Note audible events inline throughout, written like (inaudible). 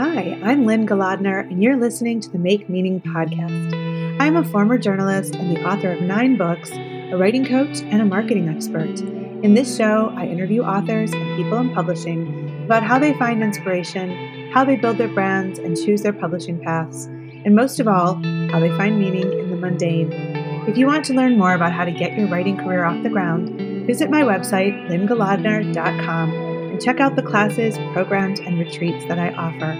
Hi, I'm Lynne Golodner, and you're listening to the Make Meaning podcast. I'm a former journalist and the author of nine books, a writing coach, and a marketing expert. In this show, I interview authors and people in publishing about how they find inspiration, how they build their brands and choose their publishing paths, and most of all, how they find meaning in the mundane. If you want to learn more about how to get your writing career off the ground, visit my website, lynnegolodner.com, and check out the classes, programs, and retreats that I offer.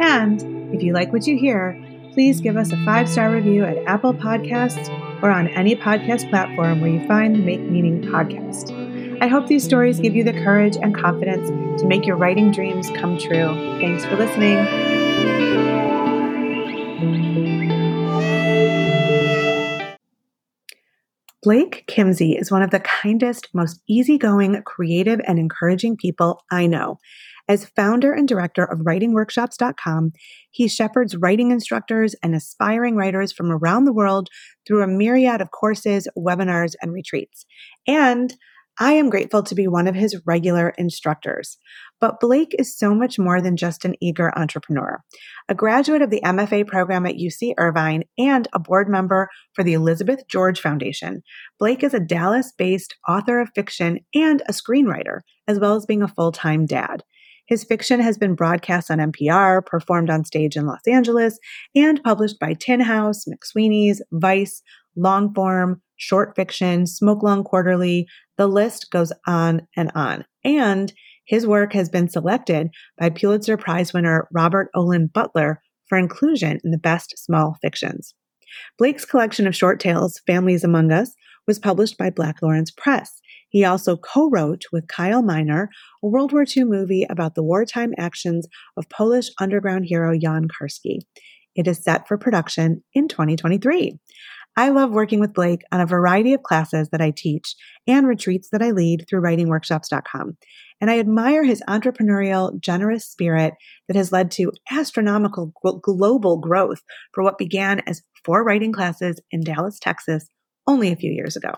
And if you like what you hear, please give us a five star review at Apple Podcasts or on any podcast platform where you find the Make Meaning podcast. I hope these stories give you the courage and confidence to make your writing dreams come true. Thanks for listening. Blake Kimzey is one of the kindest, most easygoing, creative, and encouraging people I know. As founder and director of writingworkshops.com, he shepherds writing instructors and aspiring writers from around the world through a myriad of courses, webinars, and retreats. And I am grateful to be one of his regular instructors. But Blake is so much more than just an eager entrepreneur. A graduate of the MFA program at UC Irvine and a board member for the Elizabeth George Foundation, Blake is a Dallas based author of fiction and a screenwriter, as well as being a full time dad. His fiction has been broadcast on NPR, performed on stage in Los Angeles, and published by Tin House, McSweeney's, Vice, Longform, Short Fiction, Smoke Long Quarterly. The list goes on and on. And his work has been selected by Pulitzer Prize winner Robert Olen Butler for inclusion in the best small fictions. Blake's collection of short tales, Families Among Us, was published by Black Lawrence Press. He also co wrote with Kyle Miner a World War II movie about the wartime actions of Polish underground hero Jan Karski. It is set for production in 2023. I love working with Blake on a variety of classes that I teach and retreats that I lead through writingworkshops.com. And I admire his entrepreneurial, generous spirit that has led to astronomical global growth for what began as four writing classes in Dallas, Texas, only a few years ago.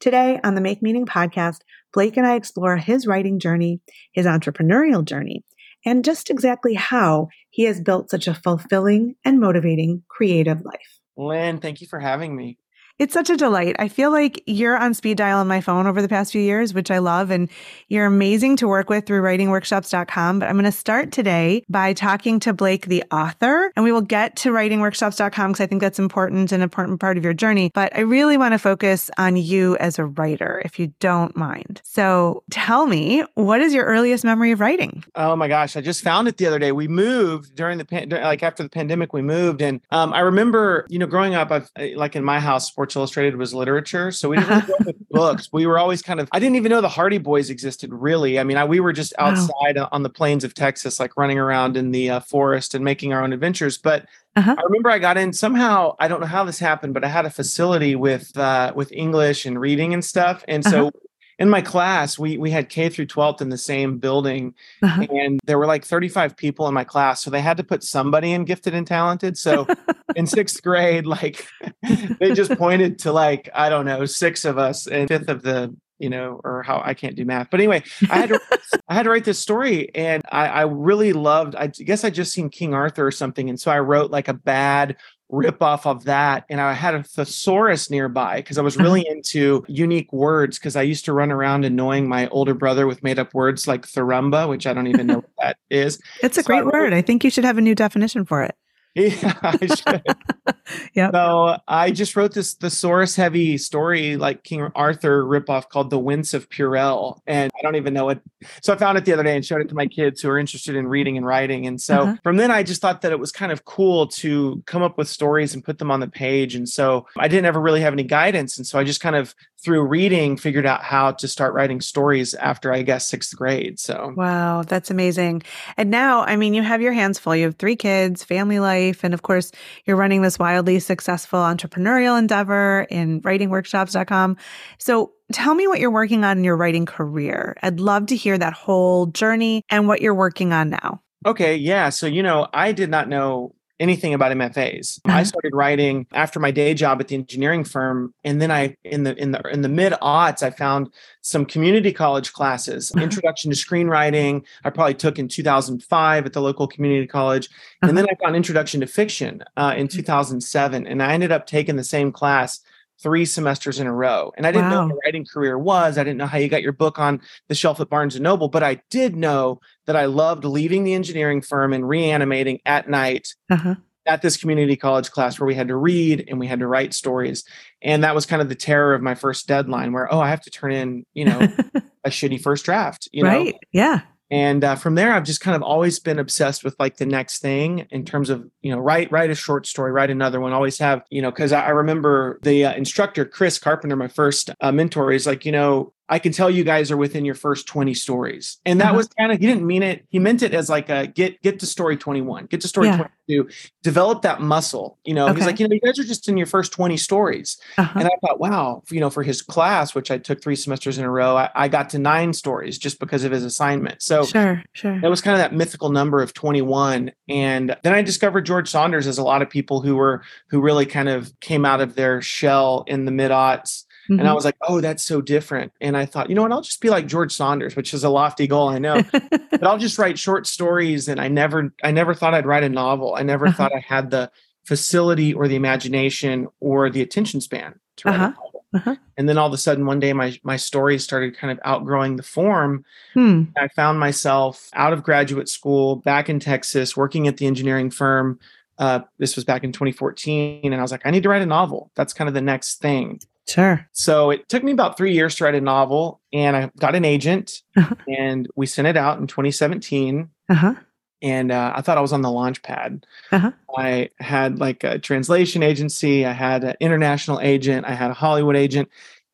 Today on the Make Meaning podcast, Blake and I explore his writing journey, his entrepreneurial journey, and just exactly how he has built such a fulfilling and motivating creative life. Lynne, thank you for having me. It's such a delight. I feel like you're on speed dial on my phone over the past few years, which I love. And you're amazing to work with through writingworkshops.com. But I'm going to start today by talking to Blake, the author, and we will get to writingworkshops.com because I think that's important and important part of your journey. But I really want to focus on you as a writer, if you don't mind. So tell me, what is your earliest memory of writing? Oh my gosh, I just found it the other day. We moved during the pan- like after the pandemic, we moved, and um, I remember, you know, growing up, I've like in my house, Illustrated was literature. So we didn't really go (laughs) with books. We were always kind of, I didn't even know the Hardy Boys existed really. I mean, I, we were just outside wow. on the plains of Texas, like running around in the uh, forest and making our own adventures. But uh-huh. I remember I got in somehow, I don't know how this happened, but I had a facility with, uh, with English and reading and stuff. And so uh-huh in my class, we we had K through 12th in the same building, uh-huh. and there were like 35 people in my class, so they had to put somebody in gifted and talented. So (laughs) in sixth grade, like (laughs) they just pointed to like I don't know six of us, and fifth of the you know, or how I can't do math. But anyway, I had to I had to write this story, and I, I really loved. I guess I just seen King Arthur or something, and so I wrote like a bad rip off of that. And I had a thesaurus nearby because I was uh-huh. really into unique words because I used to run around annoying my older brother with made up words like therumba, which I don't even know what that is. It's a so great I word. I think you should have a new definition for it. (laughs) Yeah, I (laughs) yeah. So I just wrote this thesaurus heavy story like King Arthur ripoff called The Wince of Purell. And I don't even know it. So I found it the other day and showed it to my kids who are interested in reading and writing. And so uh-huh. from then I just thought that it was kind of cool to come up with stories and put them on the page. And so I didn't ever really have any guidance. And so I just kind of through reading figured out how to start writing stories after I guess sixth grade. So wow, that's amazing. And now, I mean, you have your hands full. You have three kids, family life, and of course, you're running this wildly successful entrepreneurial endeavor in writingworkshops.com. So tell me what you're working on in your writing career. I'd love to hear that whole journey and what you're working on now. Okay, yeah. So you know, I did not know anything about MFAs. I Uh-huh. started writing after my day job at the engineering firm, and then I in the in the in the mid aughts, I found some community college classes, Uh-huh. introduction to screenwriting. I probably took in 2005 at the local community college, and then I found introduction to fiction uh, in 2007, and I ended up taking the same class three semesters in a row. And I didn't know Wow. what a writing career was. I didn't know how you got your book on the shelf at Barnes and Noble, but I did know that I loved leaving the engineering firm and reanimating at night Uh-huh. at this community college class where we had to read and we had to write stories. And that was kind of the terror of my first deadline where, oh, I have to turn in, you know, (laughs) a shitty first draft, you know? right. Yeah. And uh, from there, I've just kind of always been obsessed with like the next thing in terms of, you know, write, write a short story, write another one, always have, you know, because I, I remember the uh, instructor, Chris Carpenter, my first uh, mentor, is like, you know, I can tell you guys are within your first 20 stories. And that Uh-huh. was kind of, he didn't mean it. He meant it as like a get, get to story 21, get to story Yeah. 22, develop that muscle. You know, he's like, you know, you guys are just in your first 20 stories. Uh-huh. And I thought, wow, you know, for his class, which I took three semesters in a row, I, I got to nine stories just because of his assignment. So sure. Sure. that was kind of that mythical number of 21. And then I discovered George Saunders as a lot of people who were, who really kind of came out of their shell in the mid aughts. And I Mhm. was like, oh, that's so different. And I thought, you know what, I'll just be like George Saunders, which is a lofty goal, I know. (laughs) but I'll just write short stories. And I never, I never thought I'd write a novel. I never Uh-huh. thought I had the facility or the imagination or the attention span to write Uh-huh. a novel. Uh-huh. And then all of a sudden, one day, my my stories started kind of outgrowing the form. Hmm. I found myself out of graduate school, back in Texas, working at the engineering firm. Uh, this was back in 2014, and I was like, I need to write a novel. That's kind of the next thing. Sure. So it took me about three years to write a novel, and I got an agent, Uh-huh. and we sent it out in 2017. Uh-huh. And uh, I thought I was on the launch pad. Uh-huh. I had like a translation agency, I had an international agent, I had a Hollywood agent,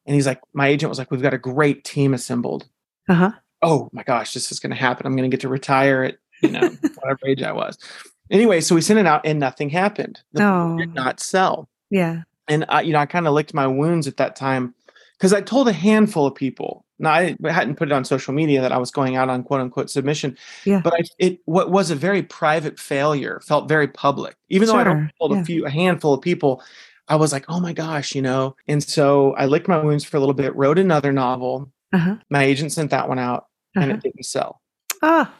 and he's like, my agent was like, we've got a great team assembled. Uh-huh. Oh my gosh, this is going to happen. I'm going to get to retire at you know (laughs) whatever age I was. Anyway, so we sent it out, and nothing happened. The Oh. did not sell Yeah. And I, you know, I kind of licked my wounds at that time because I told a handful of people. Now I hadn't put it on social media that I was going out on quote unquote submission, Yeah. but I, it what was a very private failure felt very public. Even though I told yeah. a few, a handful of people, I was like, oh my gosh, you know. And so I licked my wounds for a little bit, wrote another novel. Uh-huh. My agent sent that one out, and Uh-huh. it didn't sell. Ah. Ah.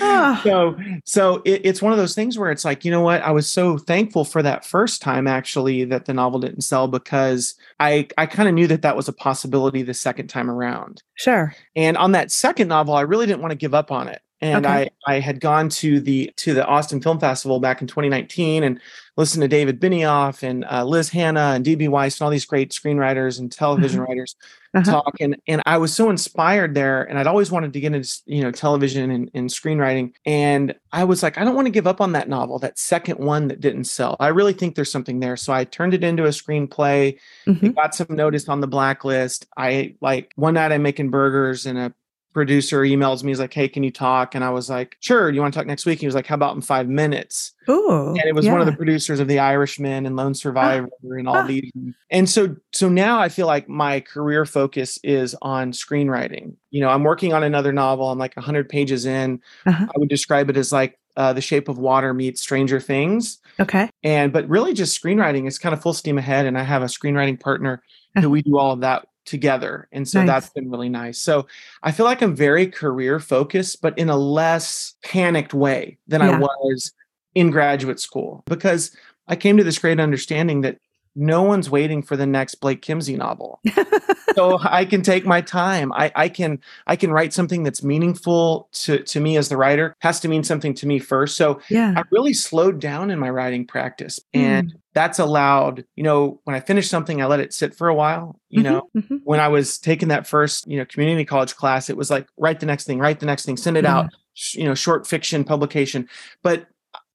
Ah. (laughs) so so it, it's one of those things where it's like you know what? I was so thankful for that first time actually that the novel didn't sell because i i kind of knew that that was a possibility the second time around. Sure. and on that second novel i really didn't want to give up on it and Okay. i i had gone to the to the austin film festival back in 2019 and listened to david benioff and uh, liz hannah and db weiss and all these great screenwriters and television writers Uh-huh. talk. And and I was so inspired there and I'd always wanted to get into you know television and, and screenwriting. And I was like I don't want to give up on that novel that second one that didn't sell. I really think there's something there. So I turned it into a screenplay. Mhm. it got some notice on the blacklist. I like one night I'm making burgers and a producer emails me he's like hey can you talk and I was like sure you want to talk next week he was like how about in five minutes Ooh. and it was one of the producers of The Irishman and Lone Survivor and all ah. these. And so so now I feel like my career focus is on screenwriting. You know, I'm working on another novel. I'm like 100 pages in. Uh-huh. I would describe it as like uh, The Shape of Water meets Stranger Things. Okay. And but really just screenwriting is kind of full steam ahead and I have a screenwriting partner Uh-huh. who we do all of that together. And so Nice. that's been really nice. So I feel like I'm very career focused but in a less panicked way than I was in graduate school because I came to this great understanding that no one's waiting for the next Blake Kimzey novel. so I can take my time. I, I can I can write something that's meaningful to, to me as the writer, has to mean something to me first. So yeah. I really slowed down in my writing practice. And that's allowed, you know, when I finish something, I let it sit for a while. You Mhm, know, mhm. when I was taking that first, you know, community college class, it was like, write the next thing, write the next thing, send it Yeah. out, sh- you know, short fiction publication. But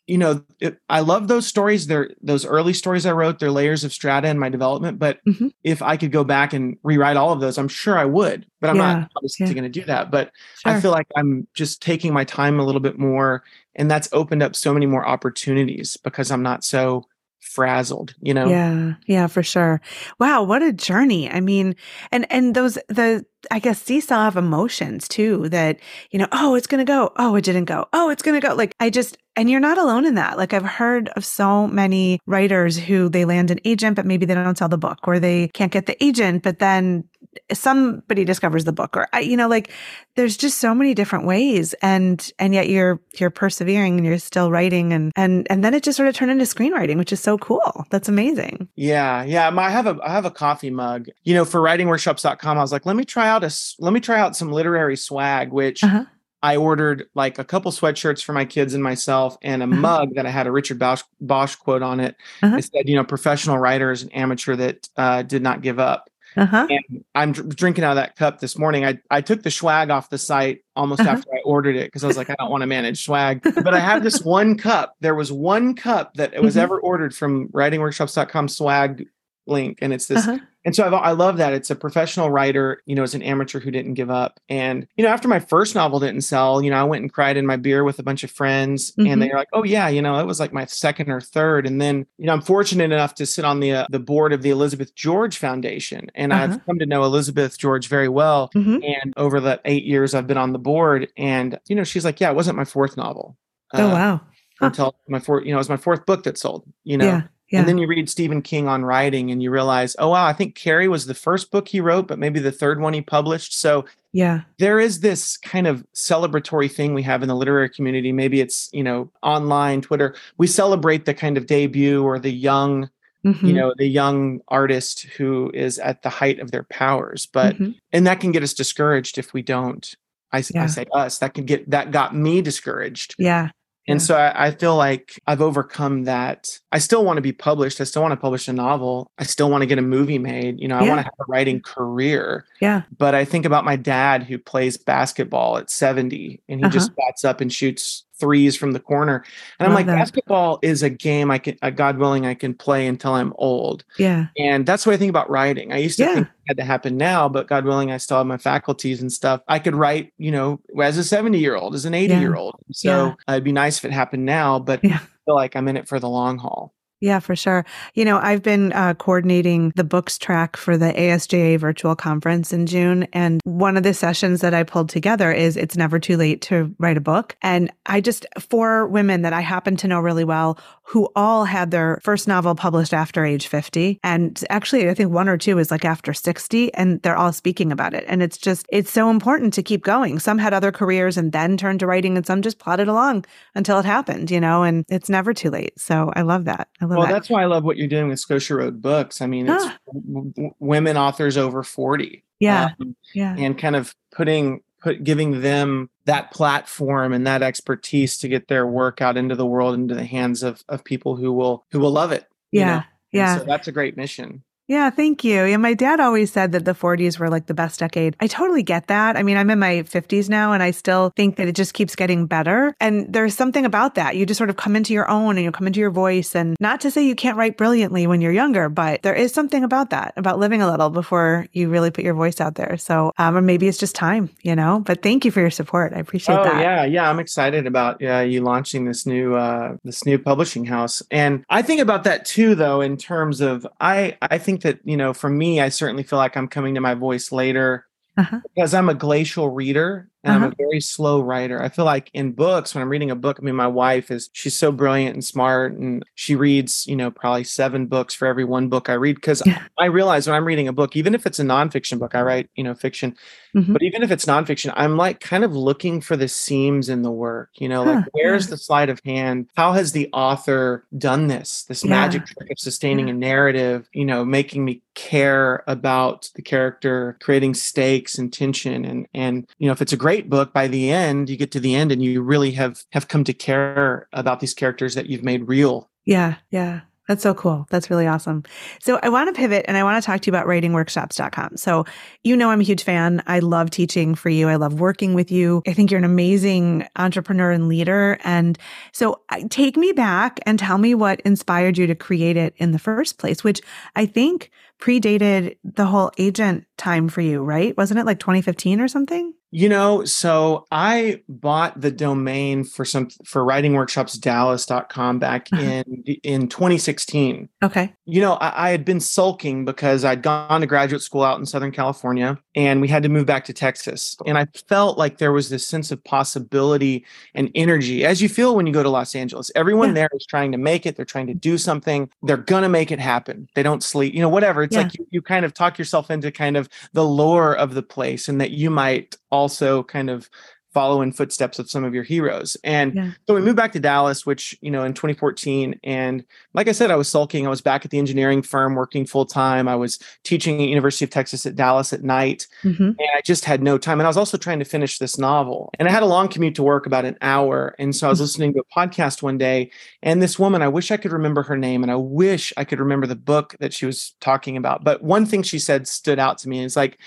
you know, it, I love those stories. They're those early stories I wrote. They're layers of strata in my development. But Mhm. if I could go back and rewrite all of those, I'm sure I would. But I'm Yeah, not obviously yeah. going to do that. But Sure. I feel like I'm just taking my time a little bit more, and that's opened up so many more opportunities because I'm not so frazzled. You know? Yeah, yeah, for sure. Wow, what a journey. I mean, and and those the I guess seesaw of emotions too that, you know, oh, it's going to go. Oh, it didn't go. Oh, it's going to go. Like I just, and you're not alone in that. Like I've heard of so many writers who they land an agent, but maybe they don't sell the book or they can't get the agent, but then somebody discovers the book or you know like there's just so many different ways and and yet you're you're persevering and you're still writing and and and then it just sort of turned into screenwriting which is so cool that's amazing yeah yeah i have a i have a coffee mug you know for writingworkshops.com i was like let me try out a let me try out some literary swag which uh-huh. I ordered like a couple sweatshirts for my kids and myself and a uh-huh. mug that I had a Richard Bosch, Bausch quote on it. Uh-huh. It said, you know, professional writer is an amateur that uh, did not give up. Uh-huh. And I'm dr- drinking out of that cup this morning. I, I took the swag off the site almost uh-huh. after I ordered it because I was like, I don't want to manage swag. (laughs) But I have this one cup. There was one cup that was mm-hmm. ever ordered from writingworkshops.com swag link. And it's this uh-huh and so I've, i love that it's a professional writer you know as an amateur who didn't give up and you know after my first novel didn't sell you know i went and cried in my beer with a bunch of friends mm-hmm. and they were like oh yeah you know it was like my second or third and then you know i'm fortunate enough to sit on the uh, the board of the elizabeth george foundation and uh-huh. i've come to know elizabeth george very well mm-hmm. and over the eight years i've been on the board and you know she's like yeah it wasn't my fourth novel oh uh, wow huh. until my fourth you know it was my fourth book that sold you know yeah. Yeah. And then you read Stephen King on writing and you realize, oh, wow, I think Carrie was the first book he wrote, but maybe the third one he published. So, yeah, there is this kind of celebratory thing we have in the literary community. Maybe it's, you know, online, Twitter. We celebrate the kind of debut or the young, mm-hmm. you know, the young artist who is at the height of their powers. But, mm-hmm. and that can get us discouraged if we don't. I, yeah. I say us, that can get, that got me discouraged. Yeah. And so I, I, feel like I've overcome that. I still want to be published. I still want to publish a novel. I still want to get a movie made. You know, I want to have a writing career. Yeah. But I think about my dad who plays basketball at 70 and he uh-huh. just bats up and shoots threes from the corner. And I'm like, that. basketball is a game I can, uh, God willing, I can play until I'm old. Yeah. And that's what I think about writing. I used to yeah. think it had to happen now, but God willing, I still have my faculties and stuff. I could write, you know, as a 70 year old, as an 80 yeah. year old. So yeah. uh, it'd be nice if it happened now, but I feel like I'm in it for the long haul. Yeah, for sure. You know, I've been uh, coordinating the books track for the ASJA virtual conference in June. And one of the sessions that I pulled together is It's Never Too Late to Write a Book. And I just, four women that I happen to know really well who all had their first novel published after age 50. And actually, I think one or two is like after 60, and they're all speaking about it. And it's just, it's so important to keep going. Some had other careers and then turned to writing, and some just plodded along until it happened, you know, and it's never too late. So I love that. I well, that. that's why I love what you're doing with Scotia Road Books. I mean, it's ah. w- women authors over 40. Yeah. Um, yeah. And kind of putting put giving them that platform and that expertise to get their work out into the world into the hands of of people who will who will love it yeah know? yeah so that's a great mission yeah, thank you. Yeah, my dad always said that the 40s were like the best decade. I totally get that. I mean, I'm in my 50s now and I still think that it just keeps getting better. And there's something about that. You just sort of come into your own and you come into your voice. And not to say you can't write brilliantly when you're younger, but there is something about that, about living a little before you really put your voice out there. So, um, or maybe it's just time, you know, but thank you for your support. I appreciate oh, that. Yeah. Yeah. I'm excited about uh, you launching this new, uh, this new publishing house. And I think about that too, though, in terms of, I, I think that, you know, for me, I certainly feel like I'm coming to my voice later uh-huh. because I'm a glacial reader and uh-huh. I'm a very slow writer. I feel like in books, when I'm reading a book, I mean, my wife is, she's so brilliant and smart and she reads, you know, probably seven books for every one book I read. Cause yeah. I realize when I'm reading a book, even if it's a nonfiction book, I write, you know, fiction, mm-hmm. but even if it's nonfiction, I'm like kind of looking for the seams in the work, you know, huh. like where's yeah. the sleight of hand? How has the author done this, this yeah. magic trick of sustaining a narrative, you know, making me care about the character, creating stakes and tension. And, and, you know, if it's a great great book by the end you get to the end and you really have have come to care about these characters that you've made real yeah yeah that's so cool. That's really awesome. So I want to pivot and I want to talk to you about writingworkshops.com. So you know I'm a huge fan. I love teaching for you. I love working with you. I think you're an amazing entrepreneur and leader. And so take me back and tell me what inspired you to create it in the first place, which I think predated the whole agent time for you, right? Wasn't it like 2015 or something? You know, so I bought the domain for some for writingworkshopsdallas.com back Uh-huh. in in 2016. Okay. You know, I, I had been sulking because I'd gone to graduate school out in Southern California and we had to move back to Texas. And I felt like there was this sense of possibility and energy as you feel when you go to Los Angeles. Everyone Yeah. there is trying to make it, they're trying to do something, they're gonna make it happen. They don't sleep, you know, whatever. It's Yeah. like you, you kind of talk yourself into kind of the lore of the place and that you might also kind of follow in footsteps of some of your heroes. And Yeah. so we moved back to Dallas, which, you know, in 2014. And like I said, I was sulking. I was back at the engineering firm working full time. I was teaching at University of Texas at Dallas at night. hmm And I just had no time. And I was also trying to finish this novel. And I had a long commute to work, about an hour. And so I was listening to a podcast one day. And this woman, I wish I could remember her name and I wish I could remember the book that she was talking about. But one thing she said stood out to me. And It's like,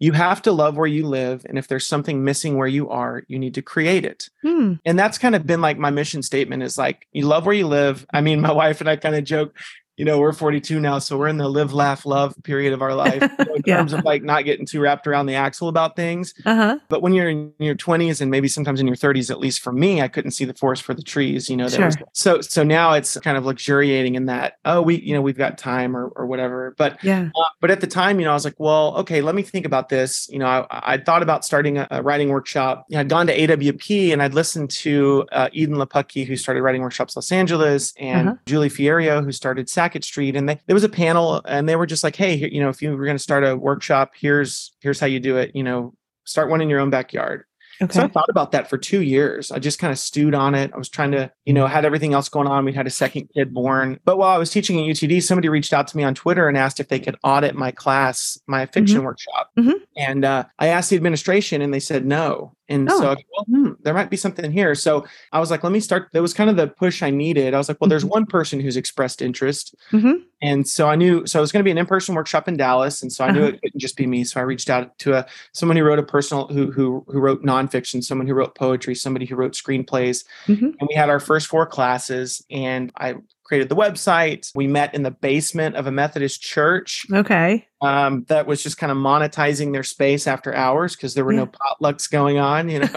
you have to love where you live. And if there's something missing where you are, you need to create it Hmm. and that's kind of been like my mission statement is like you love where you live i mean my (laughs) wife and i kind of joke you know we're 42 now so we're in the live laugh love period of our life you know, in (laughs) Yeah. terms of like not getting too wrapped around the axle about things Uh-huh. but when you're in your 20s and maybe sometimes in your 30s at least for me i couldn't see the forest for the trees you know there was, so so now it's kind of luxuriating in that oh we you know we've got time or, or whatever but Yeah. uh, but at the time, you know, I was like, well, okay, let me think about this. You know, I, I thought about starting a, a writing workshop. You know, I'd gone to AWP and I'd listened to uh, Edan Lepucki, who started Writing Workshops Los Angeles, and Uh-huh. Julia Fierro, who started Sackett Street. And they, there was a panel, and they were just like, hey, here, you know, if you were going to start a workshop, here's here's how you do it. You know, start one in your own backyard. Okay. So I thought about that for two years. I just kind of stewed on it. I was trying to, you know, had everything else going on. We had a second kid born. But while I was teaching at UTD, somebody reached out to me on Twitter and asked if they could audit my class, my fiction workshop. Mhm. And uh, I asked the administration and they said no. And Oh. so, well, hmm, there might be something here. So I was like, let me start. That was kind of the push I needed. I was like, well, there's one person who's expressed interest. Mhm. And so I knew, so it was going to be an in-person workshop in Dallas, and so I knew Uh-huh. it couldn't just be me. So I reached out to a someone who wrote a personal, who who who wrote nonfiction, someone who wrote poetry, somebody who wrote screenplays, Mhm. and we had our first four classes. And I created the website. We met in the basement of a Methodist church Okay. um, that was just kind of monetizing their space after hours because there were no potlucks going on, you know, (laughs)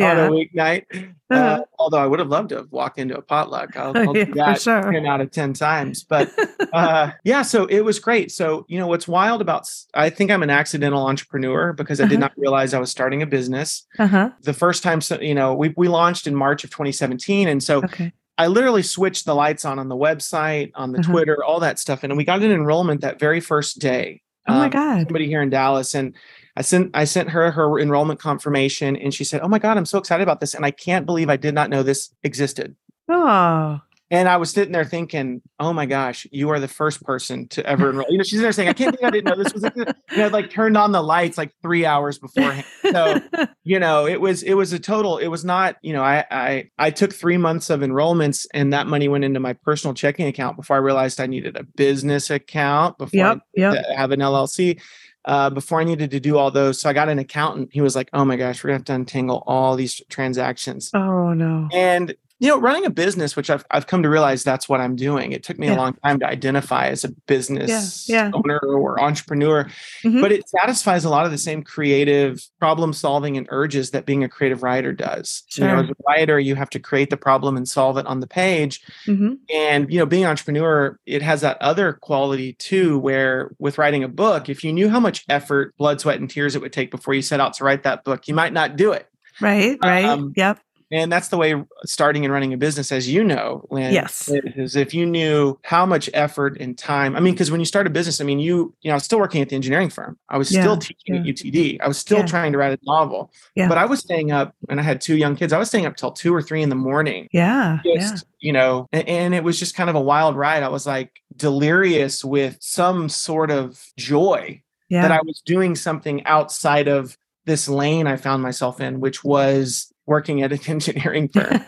on a weeknight. Uh, Uh-huh. although I would have loved to have walked into a potluck. I'll, (laughs) I'll Yeah, do that sure. 10 out of 10 times. (laughs) But uh, yeah, so it was great. So, you know, what's wild about, I think I'm an accidental entrepreneur because I did Uh-huh. not realize I was starting a business. Uh-huh. The first time, so, you know, we, we launched in March of 2017. And so Okay. I literally switched the lights on on the website, on the Uh-huh. Twitter, all that stuff. And we got an enrollment that very first day. Oh my Um, God. somebody here in Dallas and I sent I sent her her enrollment confirmation and she said, "Oh my god, I'm so excited about this and I can't believe I did not know this existed." Oh. And I was sitting there thinking, "Oh my gosh, you are the first person to ever enroll." You know, she's there saying, "I can't believe I didn't know this was." You know, like turned on the lights like three hours beforehand. So (laughs) you know, it was it was a total. It was not. You know, I I I took three months of enrollments, and that money went into my personal checking account before I realized I needed a business account before I yep. Yep. to have an LLC uh, before I needed to do all those. So I got an accountant. He was like, "Oh my gosh, we're gonna have to untangle all these transactions." Oh no. And you know, running a business, which I've I've come to realize that's what I'm doing. It took me Yeah. a long time to identify as a business yeah. owner or entrepreneur, Mhm. but it satisfies a lot of the same creative problem solving and urges that being a creative writer does. You know, as a writer, you have to create the problem and solve it on the page Mhm. and you know being an entrepreneur it has that other quality too where with writing a book if you knew how much effort blood sweat and tears it would take before you set out to write that book you might not do it Right. Right. Um, yep. And that's the way starting and running a business as you know Lynne, Yes. is if you knew how much effort and time i mean because when you start a business i mean you you know i was still working at the engineering firm i was Yeah, still teaching at utd i was still Yeah. trying to write a novel Yeah. but i was staying up and i had two young kids i was staying up till two or three in the morning Yeah. Yeah. just you know a- and, it was just kind of a wild ride i was like delirious with some sort of joy Yeah. that i was doing something outside of this lane i found myself in which was working at an (laughs) engineering firm.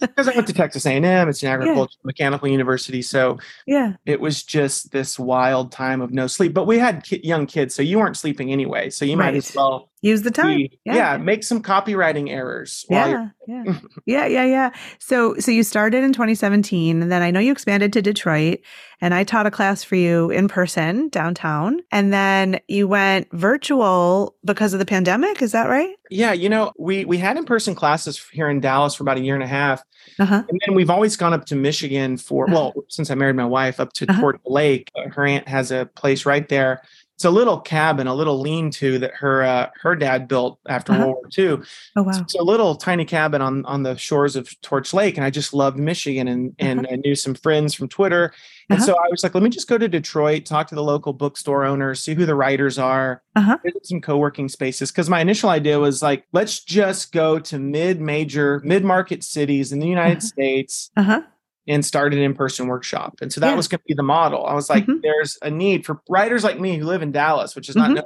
Because i went to texas a&m it's an agricultural mechanical university so yeah. it was just this wild time of no sleep. But we had ki- young kids so you weren't sleeping anyway so you might as well use the time yeah. yeah. make some copywriting errors yeah yeah (laughs) yeah yeah yeah so so you started in 2017 and then i know you expanded to detroit and i taught a class for you in person downtown and then you went virtual because of the pandemic is that right yeah you know we we had in-person classes here in dallas for about a year and a half uh-huh. and then we've always gone up to michigan for uh-huh. well since i married my wife up to uh-huh. Torch Lake her aunt has a place right there it's a little cabin, a little lean-to that her uh, her dad built after uh-huh. World War II. Oh wow! It's a little tiny cabin on on the shores of Torch Lake, and I just loved Michigan, and and uh-huh. I knew some friends from Twitter, and uh-huh. so I was like, let me just go to Detroit, talk to the local bookstore owners, see who the writers are, uh-huh. visit some co-working spaces. Because my initial idea was like, let's just go to mid-major, mid-market cities in the United uh-huh. States uh-huh and start an in-person workshop. And so that yeah. was going to be the model. I was like, mm-hmm. there's a need for writers like me who live in Dallas, which is not mm-hmm.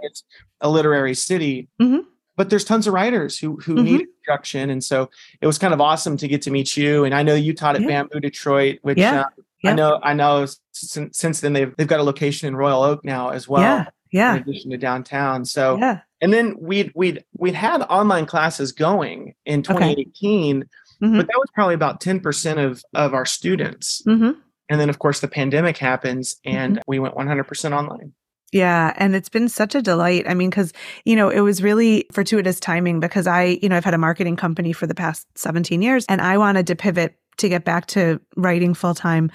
a literary city. Mm-hmm. But there's tons of writers who who need mm-hmm. instruction, and so it was kind of awesome to get to meet you. And I know you taught at yeah. Bamboo Detroit, which yeah. Uh, I know I know since, since then they've they've got a location in Royal Oak now as well. Yeah, yeah. In addition to downtown, so yeah. And then we'd we'd we'd had online classes going in 2018. Okay mm-hmm. but that was probably about 10% of of our students mm-hmm. and then of course the pandemic happens and mm-hmm. we went 100% online yeah. And it's been such a delight. I mean, because, you know, it was really fortuitous timing because I, you know, I've had a marketing company for the past 17 years and I wanted to pivot to get back to writing full time.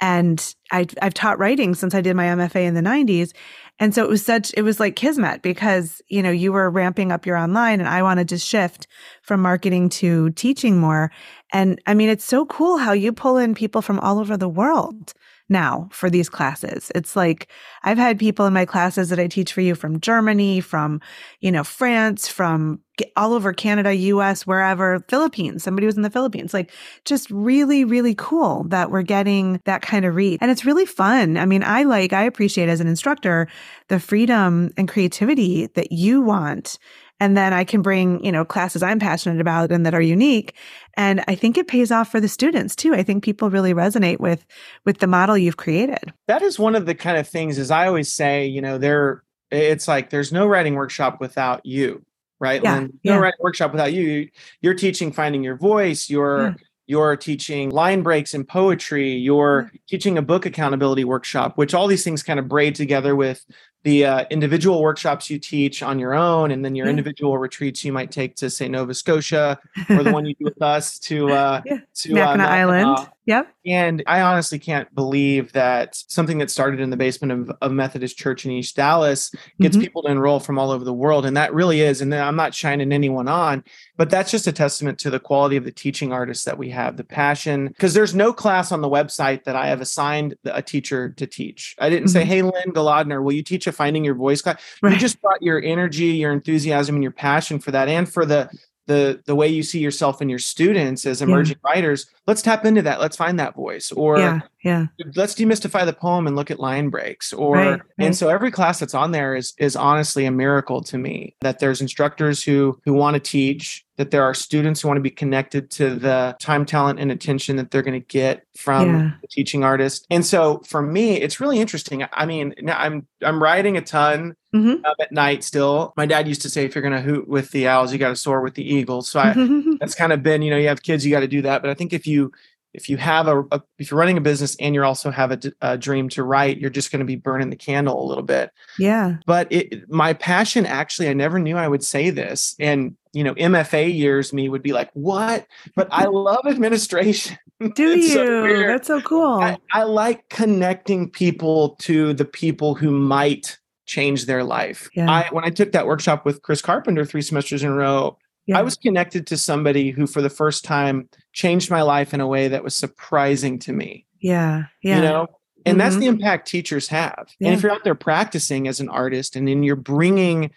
And I, I've taught writing since I did my MFA in the 90s. And so it was such, it was like kismet because, you know, you were ramping up your online and I wanted to shift from marketing to teaching more. And I mean, it's so cool how you pull in people from all over the world now for these classes. It's like I've had people in my classes that I teach for you from Germany, from, you know, France, from all over Canada, US, wherever, Philippines. Somebody was in the Philippines. Like just really, really cool that we're getting that kind of read. And it's really fun. I mean, I like, I appreciate as an instructor the freedom and creativity that you want and then I can bring, you know, classes I'm passionate about and that are unique. And I think it pays off for the students too. I think people really resonate with with the model you've created. That is one of the kind of things as I always say, you know, there it's like there's no writing workshop without you, right? Yeah, Lynne? No yeah. writing workshop without you. You're teaching finding your voice, you're yeah you're teaching line breaks in poetry you're hmm. teaching a book accountability workshop which all these things kind of braid together with the uh, individual workshops you teach on your own and then your yeah. individual retreats you might take to say nova scotia or the one you do with us to (laughs) uh yeah. to Mackinac uh, island yep and i honestly can't believe that something that started in the basement of, a methodist church in east dallas gets mm-hmm. people to enroll from all over the world and that really is and i'm not shining anyone on but that's just a testament to the quality of the teaching artists that we have the passion because there's no class on the website that i have assigned a teacher to teach i didn't mm-hmm. say hey lynne Golodner, will you teach a finding your voice class. Right. You just brought your energy, your enthusiasm, and your passion for that, and for the the the way you see yourself and your students as emerging yeah. writers let's tap into that let's find that voice or yeah, yeah. let's demystify the poem and look at line breaks or right, right. and so every class that's on there is is honestly a miracle to me that there's instructors who who want to teach that there are students who want to be connected to the time talent and attention that they're going to get from yeah. the teaching artist and so for me it's really interesting i mean i'm i'm writing a ton mm-hmm. at night still. My dad used to say, if you're going to hoot with the owls, you got to soar with the eagles. So I, (laughs) that's kind of been, you know, you have kids, you got to do that. But I think if you, if you have a, a if you're running a business and you also have a, a dream to write, you're just going to be burning the candle a little bit. Yeah. But it, my passion, actually, I never knew I would say this. And, you know, MFA years me would be like, what? But I love administration. (laughs) Do you? So That's so cool. I, I like connecting people to the people who might change their life. Yeah. I when I took that workshop with Chris Carpenter three semesters in a row, yeah. I was connected to somebody who for the first time changed my life in a way that was surprising to me. Yeah. Yeah. You know, and mm-hmm. that's the impact teachers have. Yeah. And if you're out there practicing as an artist and then you're bringing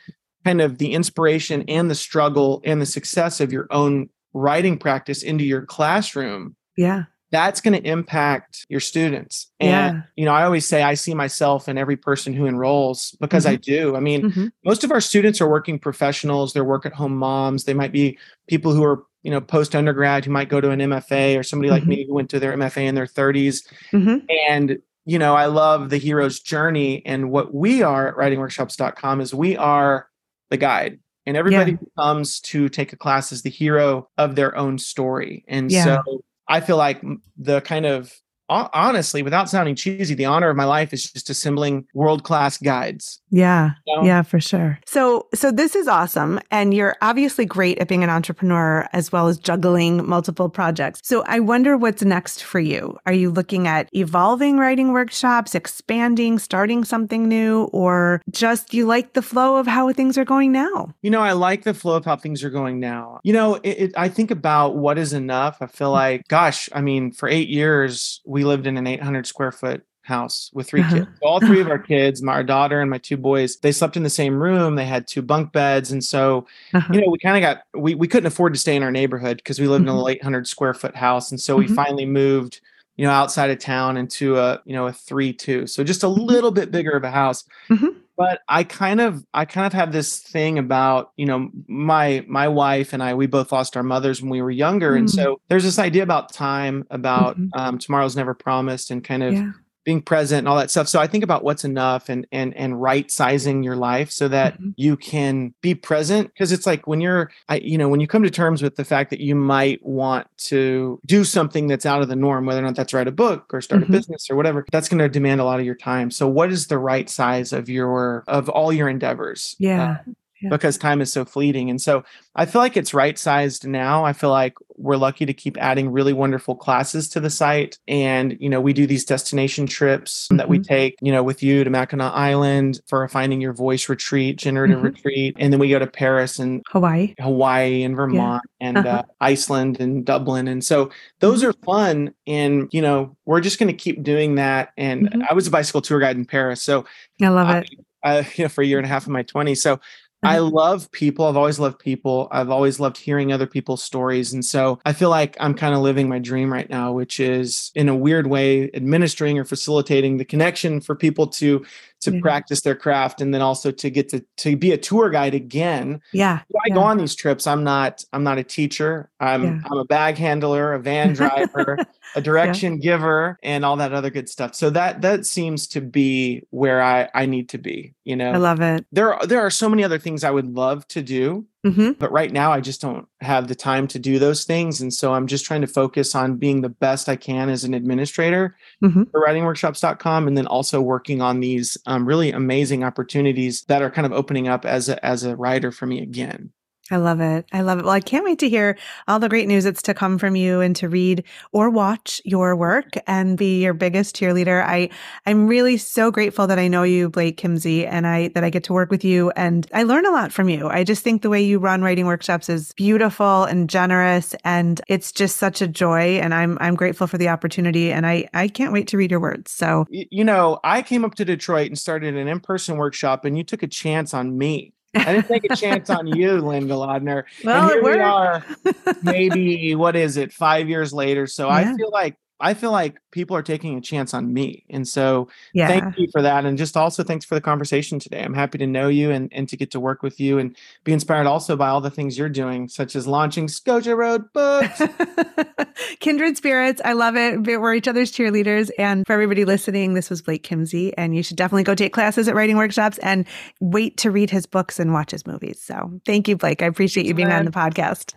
kind of the inspiration and the struggle and the success of your own writing practice into your classroom. Yeah that's going to impact your students. And, yeah. you know, I always say I see myself in every person who enrolls because mm-hmm. I do. I mean, mm-hmm. most of our students are working professionals, they're work at home moms, they might be people who are, you know, post undergrad who might go to an MFA or somebody mm-hmm. like me who went to their MFA in their 30s. Mm-hmm. And, you know, I love the hero's journey. And what we are at writingworkshops.com is we are the guide. and everybody Yeah. comes to take a class is the hero of their own story. And Yeah. so I feel like the kind of honestly, without sounding cheesy, the honor of my life is just assembling world class guides. Yeah. you know? Yeah, for sure. So so this is awesome and you're obviously great at being an entrepreneur as well as juggling multiple projects. So I wonder what's next for you. Are you looking at evolving writing workshops, expanding, starting something new or just you like the flow of how things are going now? You know, I like the flow of how things are going now. You know, it, it, I think about what is enough. I feel mm. like, gosh, I mean, for eight years, we lived in an 800 square foot house with 3 Uh-huh. kids. So all three of our (laughs) kids, my our daughter and my two boys, they slept in the same room. They had two bunk beds. And so, Uh-huh. you know, we kind of got, we, we couldn't afford to stay in our neighborhood because we lived in a Mhm. 800 square foot house. And so we Mhm. finally moved, you know, outside of town into a, you know, a three, two. So just a Mm-hmm. little bit bigger of a house Mhm. But i kind of i kind of have this thing about you know my my wife and i we both lost our mothers when we were younger and Mm. so there's this idea about time about Mhm. um, tomorrow's never promised and kind of Yeah. Being present and all that stuff so i think about what's enough and and and right sizing your life so that Mhm. you can be present because it's like when you're i you know when you come to terms with the fact that you might want to do something that's out of the norm whether or not that's write a book or start Mhm. a business or whatever that's going to demand a lot of your time so what is the right size of your of all your endeavors Yeah. Uh, Yeah. because time is so fleeting and so i feel like it's right sized now i feel like we're lucky to keep adding really wonderful classes to the site and you know we do these destination trips that we Mhm. take you know with you to mackinac island for a finding your voice retreat generative Mhm. retreat and then we go to paris and Hawaii. Hawaii and Vermont and Uh-huh. uh, Iceland and Dublin. And so those Mhm. are fun. And, you know, we're just going to keep doing that. And Mhm. I was a bicycle tour guide in Paris. So, I love I, it. I, you know, for a year and a half in my 20s. So I love people. I've always loved people. I've always loved hearing other people's stories. And so I feel like I'm kind of living my dream right now, which is in a weird way administering or facilitating the connection for people to to Yeah. practice their craft and then also to get to to be a tour guide again Yeah. when I Yeah. go on these trips, I'm not I'm not a teacher. I'm Yeah. I'm a bag handler, a van (laughs) driver, a direction giver, and all that other good stuff. So that that seems to be where I I need to be. You know, I love it. there are, there are so many other things I would love to do, hmm but right now I just don't have the time to do those things, and so I'm just trying to focus on being the best I can as an administrator hmm for writingworkshops.com and then also working on these um, really amazing opportunities that are kind of opening up as a, as a writer for me again I love it. I love it. Well, I can't wait to hear all the great news that's to come from you and to read or watch your work and be your biggest cheerleader. I I'm really so grateful that I know you, Blake Kimzey, and I that I get to work with you and I learn a lot from you. I just think the way you run writing workshops is beautiful and generous and it's just such a joy and I'm I'm grateful for the opportunity and I I can't wait to read your words. So, you know, I came up to Detroit and started an in-person workshop, and you took a chance on me. I didn't take a chance on you, (laughs) Lynne Golodner. well, and here it we are, (laughs) maybe what is it, five years later. So Yeah. I feel like I feel like people are taking a chance on me, and so yeah. thank you for that, and just also thanks for the conversation today. I'm happy to know you and and to get to work with you and be inspired also by all the things you're doing, such as launching Scotia Road Books. (laughs) Kindred spirits. I love it. We're each other's cheerleaders. And for everybody listening, this was Blake Kimzey. And you should definitely go take classes at writing workshops and wait to read his books and watch his movies. So thank you, Blake. I appreciate you being on the podcast.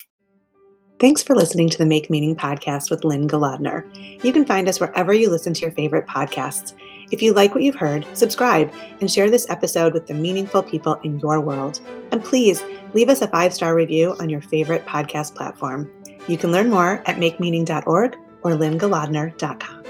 Thanks for listening to the Make Meaning podcast with Lynne Golodner. You can find us wherever you listen to your favorite podcasts. If you like what you've heard, subscribe and share this episode with the meaningful people in your world. And please leave us a five star review on your favorite podcast platform. You can learn more at makemeaning.org or lynnegolodner.com.